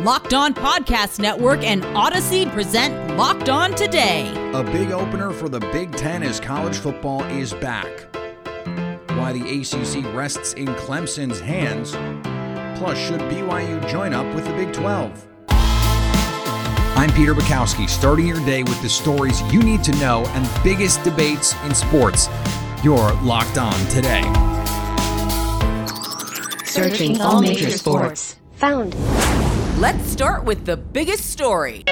Locked On Podcast Network and Odyssey present Locked On Today. A big opener for the Big Ten as college football is back. Why the ACC rests in Clemson's hands. Plus, should BYU join up with the Big 12? I'm Peter Bukowski, starting your day with the stories you need to know and biggest debates in sports. You're locked on today. Searching all major sports. Found. Let's start with the biggest story.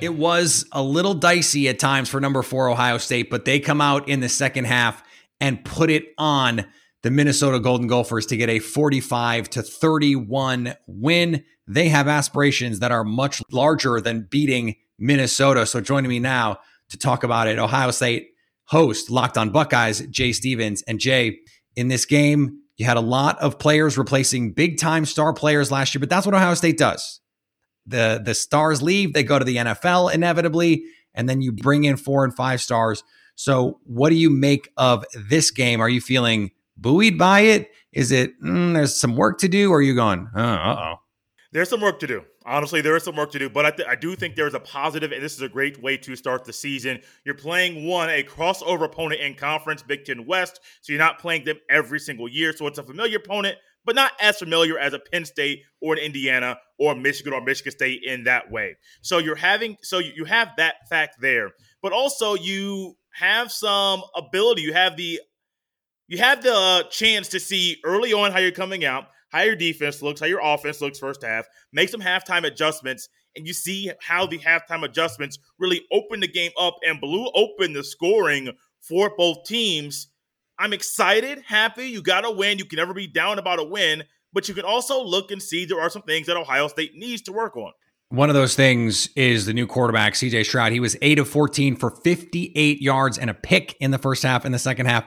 It was a little dicey at times for number four Ohio State, but they come out in the second half and put it on the Minnesota Golden Gophers to get a 45 to 31 win. They have aspirations that are much larger than beating Minnesota. So joining me now to talk about it, Ohio State host Locked on Buckeyes, Jay Stevens. And Jay, in this game, you had a lot of players replacing big time star players last year, but that's what Ohio State does. The the stars leave, they go to the NFL inevitably, and then you bring in four and five stars. So, what do you make of this game? Are you feeling buoyed by it? Is it mm, there's some work to do, or are you going, uh oh? There's some work to do. Honestly, there is some work to do, but I, th- I do think there's a positive, and this is a great way to start the season. You're playing one, a crossover opponent in conference, Big Ten West, so you're not playing them every single year. So it's a familiar opponent, but not as familiar as a Penn State or an Indiana or Michigan or Michigan State in that way. So you're having, so you have that fact there, but also you have some ability. You have the, you have the uh, chance to see early on how you're coming out how your defense looks, how your offense looks first half, make some halftime adjustments, and you see how the halftime adjustments really open the game up and blew open the scoring for both teams. I'm excited, happy. You got to win. You can never be down about a win, but you can also look and see there are some things that Ohio State needs to work on. One of those things is the new quarterback, CJ Stroud. He was 8 of 14 for 58 yards and a pick in the first half. In the second half,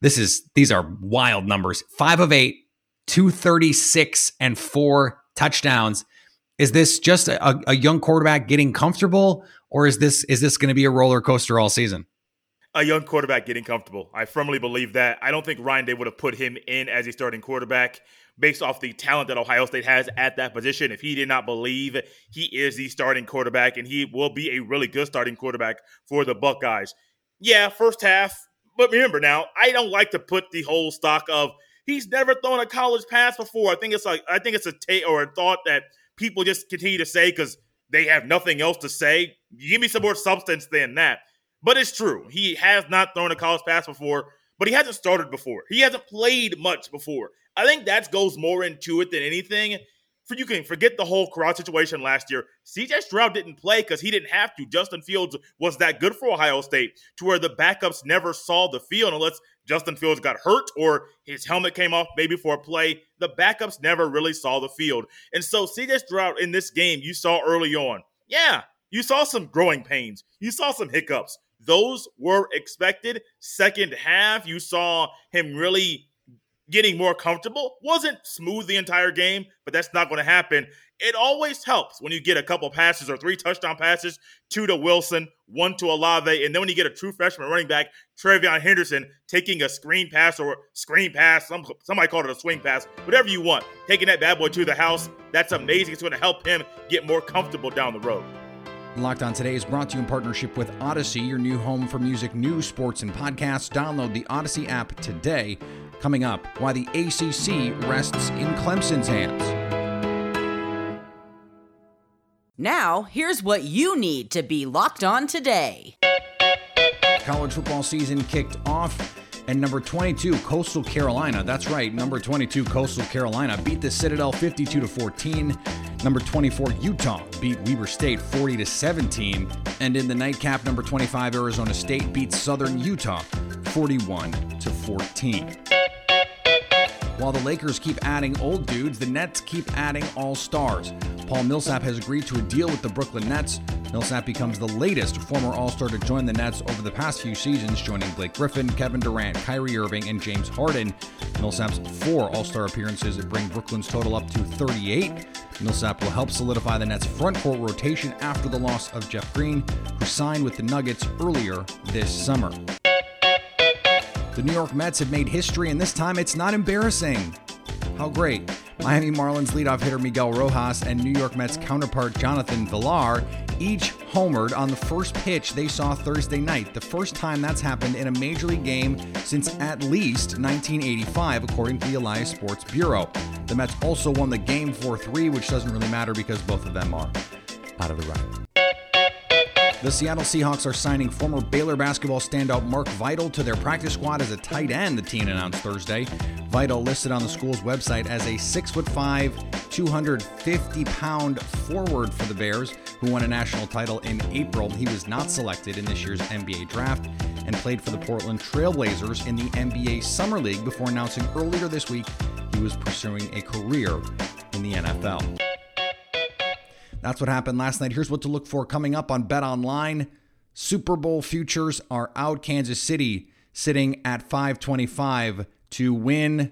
this is these are wild numbers. 5 of 8 236 and four touchdowns. Is this just a, a young quarterback getting comfortable, or is this is this going to be a roller coaster all season? A young quarterback getting comfortable. I firmly believe that. I don't think Ryan Day would have put him in as a starting quarterback based off the talent that Ohio State has at that position. If he did not believe he is the starting quarterback and he will be a really good starting quarterback for the Buckeyes. Yeah, first half. But remember now, I don't like to put the whole stock of He's never thrown a college pass before. I think it's like I think it's a or a thought that people just continue to say because they have nothing else to say. Give me some more substance than that. But it's true. He has not thrown a college pass before, but he hasn't started before. He hasn't played much before. I think that goes more into it than anything for you can forget the whole crowd situation last year. CJ Stroud didn't play because he didn't have to. Justin Fields was that good for Ohio State to where the backups never saw the field unless Justin Fields got hurt or his helmet came off maybe for a play. The backups never really saw the field. And so CJ Stroud in this game, you saw early on, yeah, you saw some growing pains. You saw some hiccups. Those were expected. Second half, you saw him really getting more comfortable. Wasn't smooth the entire game, but that's not going to happen. It always helps when you get a couple passes or three touchdown passes, two to Wilson, one to Olave, and then when you get a true freshman running back, TreVeyon Henderson, taking a screen pass or screen pass, some, somebody called it a swing pass, whatever you want, taking that bad boy to the house, that's amazing. It's going to help him get more comfortable down the road. Locked On Today is brought to you in partnership with Odyssey, your new home for music, news, sports, and podcasts. Download the Odyssey app today. Coming up, why the ACC rests in Clemson's hands. Now, here's what you need to be locked on today. College football season kicked off. And number 22, Coastal Carolina. That's right, number 22, Coastal Carolina beat the Citadel 52 to 14. Number 24, Utah beat Weber State 40 to 17. And in the nightcap, number 25, Arizona State beat Southern Utah 41 to 14. While the Lakers keep adding old dudes, the Nets keep adding all stars. Paul Millsap has agreed to a deal with the Brooklyn Nets. Millsap becomes the latest former All Star to join the Nets over the past few seasons, joining Blake Griffin, Kevin Durant, Kyrie Irving, and James Harden. Millsap's four All Star appearances bring Brooklyn's total up to 38. Millsap will help solidify the Nets' front court rotation after the loss of Jeff Green, who signed with the Nuggets earlier this summer. The New York Mets have made history, and this time it's not embarrassing. How great. Miami Marlins leadoff hitter Miguel Rojas and New York Mets counterpart Jonathan Villar each homered on the first pitch they saw Thursday night, the first time that's happened in a major league game since at least 1985, according to the Elias Sports Bureau. The Mets also won the game 4 3, which doesn't really matter because both of them are out of the running. The Seattle Seahawks are signing former Baylor basketball standout Mark Vital to their practice squad as a tight end, the team announced Thursday. Vital listed on the school's website as a 6'5, 250 pound forward for the Bears, who won a national title in April. He was not selected in this year's NBA draft and played for the Portland Trailblazers in the NBA Summer League before announcing earlier this week he was pursuing a career in the NFL. That's what happened last night. Here's what to look for coming up on Bet Online. Super Bowl futures are out. Kansas City sitting at 525 to win.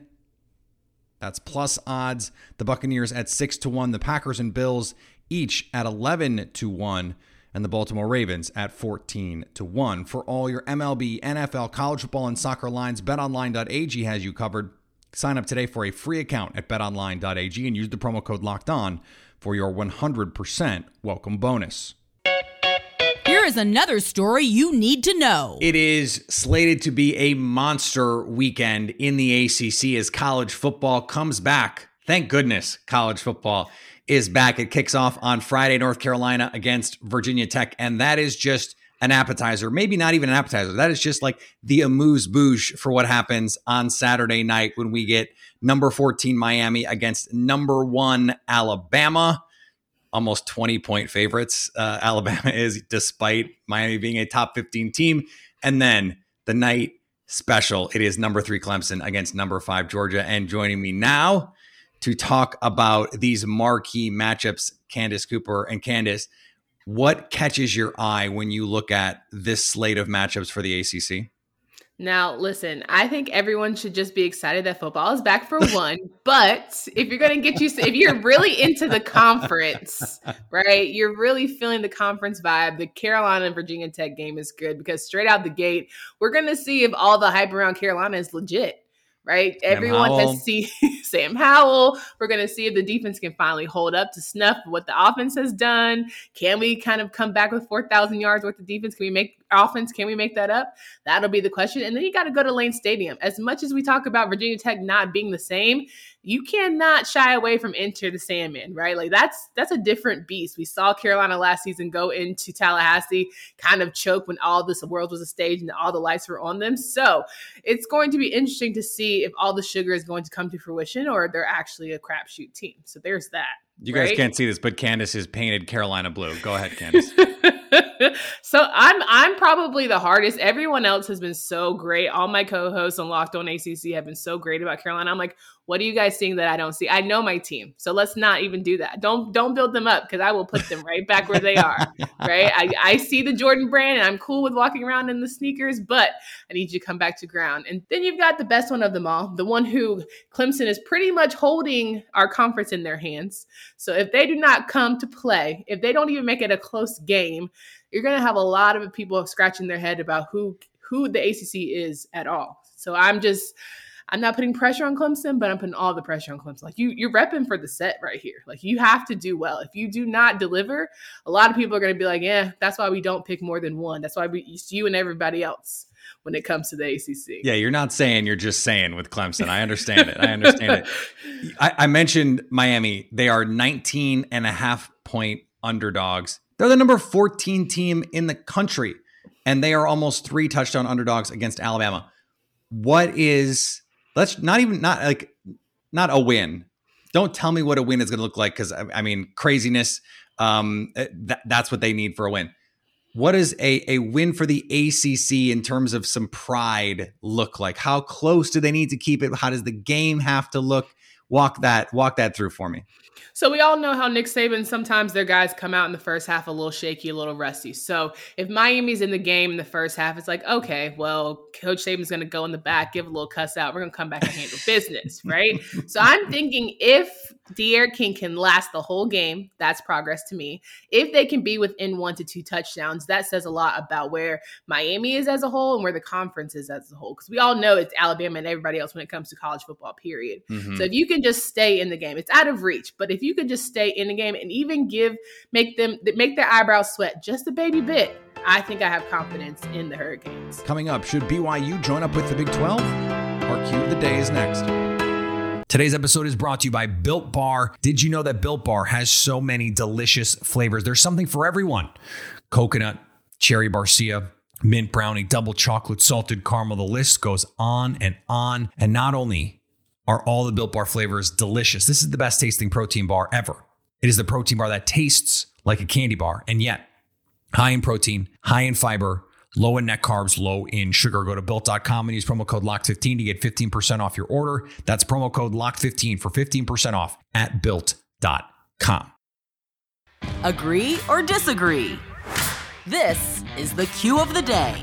That's plus odds. The Buccaneers at 6 to 1. The Packers and Bills each at 11 to 1 and the Baltimore Ravens at 14 to 1. For all your MLB, NFL, college football and soccer lines, betonline.ag has you covered. Sign up today for a free account at betonline.ag and use the promo code locked on for your 100% welcome bonus. Here is another story you need to know. It is slated to be a monster weekend in the ACC as college football comes back. Thank goodness college football is back. It kicks off on Friday, North Carolina against Virginia Tech, and that is just an appetizer. Maybe not even an appetizer. That is just like the amuse bouche for what happens on Saturday night when we get number 14 Miami against number one Alabama. Almost 20 point favorites. Uh, Alabama is, despite Miami being a top 15 team. And then the night special, it is number three Clemson against number five Georgia. And joining me now to talk about these marquee matchups, Candace Cooper and Candace. What catches your eye when you look at this slate of matchups for the ACC? Now, listen, I think everyone should just be excited that football is back for one. but if you're going to get you, if you're really into the conference, right, you're really feeling the conference vibe, the Carolina and Virginia Tech game is good because straight out the gate, we're going to see if all the hype around Carolina is legit right? Sam Everyone Howell. has seen Sam Howell. We're going to see if the defense can finally hold up to snuff what the offense has done. Can we kind of come back with 4,000 yards worth of defense? Can we make offense? Can we make that up? That'll be the question. And then you got to go to Lane Stadium. As much as we talk about Virginia Tech not being the same, you cannot shy away from Enter the Sandman, right? Like that's that's a different beast. We saw Carolina last season go into Tallahassee, kind of choke when all this world was a stage and all the lights were on them. So it's going to be interesting to see if all the sugar is going to come to fruition or they're actually a crapshoot team. So there's that. You guys right? can't see this, but Candace is painted Carolina blue. Go ahead, Candace. so I'm I'm probably the hardest. Everyone else has been so great. All my co-hosts on Locked On ACC have been so great about Carolina. I'm like, what are you guys seeing that I don't see? I know my team, so let's not even do that. Don't don't build them up because I will put them right back where they are. right? I, I see the Jordan brand and I'm cool with walking around in the sneakers, but I need you to come back to ground. And then you've got the best one of them all, the one who Clemson is pretty much holding our conference in their hands. So if they do not come to play, if they don't even make it a close game, you're going to have a lot of people scratching their head about who who the ACC is at all. So I'm just I'm not putting pressure on Clemson, but I'm putting all the pressure on Clemson. Like you, you're repping for the set right here. Like you have to do well. If you do not deliver, a lot of people are going to be like, "Yeah, that's why we don't pick more than one. That's why we it's you and everybody else." When it comes to the ACC, yeah, you're not saying you're just saying with Clemson. I understand it. I understand it. I, I mentioned Miami. They are 19 and a half point underdogs. They're the number 14 team in the country, and they are almost three touchdown underdogs against Alabama. What is let's not even not like not a win. Don't tell me what a win is going to look like because I, I, mean craziness. Um, eh, that, that's what they need for a win. What does a, a win for the ACC in terms of some pride look like? How close do they need to keep it? How does the game have to look? Walk that walk that through for me. So we all know how Nick Saban sometimes their guys come out in the first half a little shaky, a little rusty. So if Miami's in the game in the first half, it's like, okay, well, Coach Saban's going to go in the back, give a little cuss out. We're going to come back and handle business, right? So I'm thinking if D'Eriq King can last the whole game. That's progress to me. If they can be within one to two touchdowns, that says a lot about where Miami is as a whole and where the conference is as a whole. Because we all know it's Alabama and everybody else when it comes to college football, period. Mhm. So if you can just stay in the game, it's out of reach. But if you can just stay in the game and even give, make them, make their eyebrows sweat just a baby bit, I think I have confidence in the Hurricanes. Coming up, should BYU join up with the Big 12? Our cue of the day is next. Today's episode is brought to you by Built Bar. Did you know that Built Bar has so many delicious flavors? There's something for everyone coconut, cherry barcia, mint brownie, double chocolate, salted caramel. The list goes on and on. And not only are all the Built Bar flavors delicious, this is the best tasting protein bar ever. It is the protein bar that tastes like a candy bar, and yet high in protein, high in fiber, low in net carbs, low in sugar. Go to built.com and use promo code LOCK15 to get 15% off your order. That's promo code LOCK15 for 15% off at built.com. Agree or disagree? This is the cue of the day.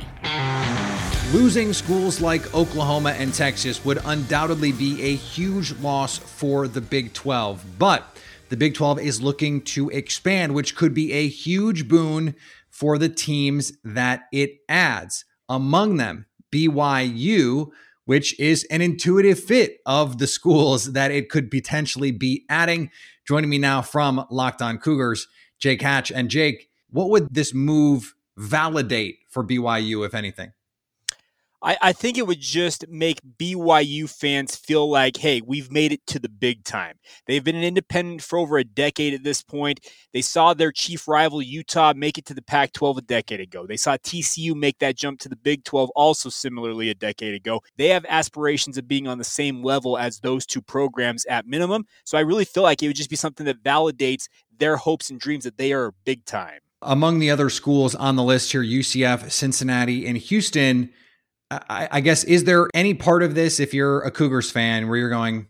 Losing schools like Oklahoma and Texas would undoubtedly be a huge loss for the Big 12, but the Big 12 is looking to expand, which could be a huge boon for the teams that it adds. Among them, BYU, which is an intuitive fit of the schools that it could potentially be adding. Joining me now from Locked On Cougars, Jake Hatch. And Jake, what would this move validate for BYU, if anything? I, I think it would just make BYU fans feel like, hey, we've made it to the big time. They've been an independent for over a decade at this point. They saw their chief rival, Utah, make it to the Pac 12 a decade ago. They saw TCU make that jump to the Big 12 also similarly a decade ago. They have aspirations of being on the same level as those two programs at minimum. So I really feel like it would just be something that validates their hopes and dreams that they are big time. Among the other schools on the list here, UCF, Cincinnati, and Houston. I, I, guess is there any part of this if you're a Cougars fan where you're going,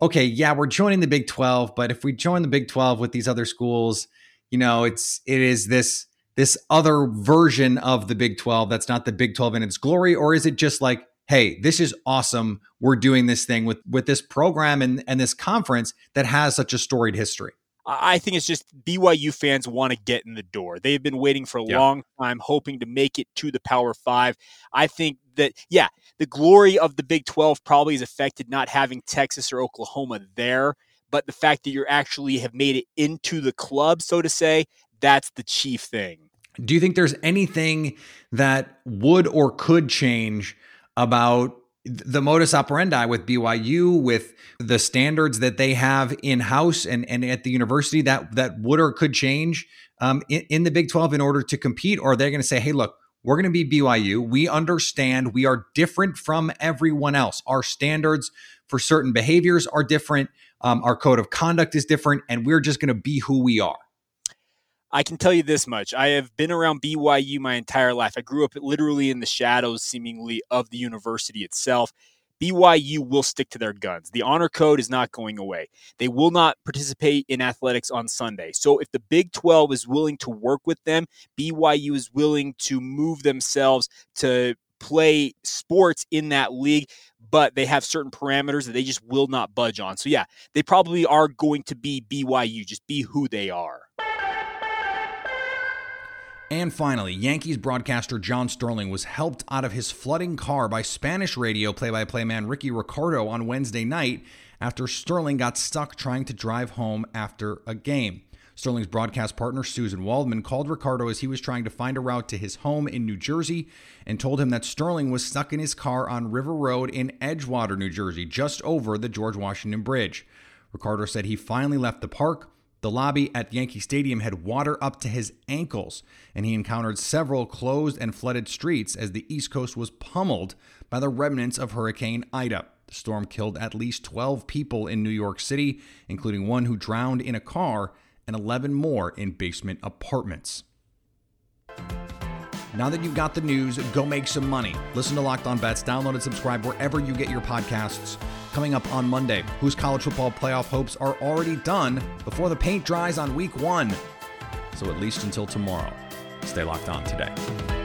okay, yeah, we're joining the Big 12, but if we join the Big 12 with these other schools, you know, it's it is this this other version of the Big 12 that's not the Big 12 in its glory, or is it just like, hey, this is awesome. We're doing this thing with with this program and, and this conference that has such a storied history. I think it's just BYU fans want to get in the door. They've been waiting for a yeah. long time, hoping to make it to the Power Five. I think that, yeah, the glory of the Big 12 probably is affected not having Texas or Oklahoma there, but the fact that you actually have made it into the club, so to say, that's the chief thing. Do you think there's anything that would or could change about the modus operandi with BYU, with the standards that they have in house and, and at the university that that would or could change um, in, in the Big 12 in order to compete? Or are they going to say, hey, look, we're going to be BYU. We understand we are different from everyone else. Our standards for certain behaviors are different. Um, our code of conduct is different, and we're just going to be who we are. I can tell you this much. I have been around BYU my entire life. I grew up literally in the shadows, seemingly, of the university itself. BYU will stick to their guns. The honor code is not going away. They will not participate in athletics on Sunday. So if the Big 12 is willing to work with them, BYU is willing to move themselves to play sports in that league, but they have certain parameters that they just will not budge on. So yeah, they probably are going to be BYU, just be who they are. And finally, Yankees broadcaster John Sterling was helped out of his flooding car by Spanish radio play by play man Rickie Ricardo on Wednesday night after Sterling got stuck trying to drive home after a game. Sterling's broadcast partner, Susan Waldman, called Ricardo as he was trying to find a route to his home in New Jersey and told him that Sterling was stuck in his car on River Road in Edgewater, New Jersey, just over the George Washington Bridge. Ricardo said he finally left the park the lobby at Yankee Stadium had water up to his ankles, and he encountered several closed and flooded streets as the East Coast was pummeled by the remnants of Hurricane Ida. The storm killed at least 12 people in New York City, including one who drowned in a car and 11 more in basement apartments. Now that you've got the news, go make some money. Listen to Locked On Bets, download and subscribe wherever you get your podcasts. Coming up on Monday, whose college football playoff hopes are already done before the paint dries on week one. So at least until tomorrow, stay locked on today.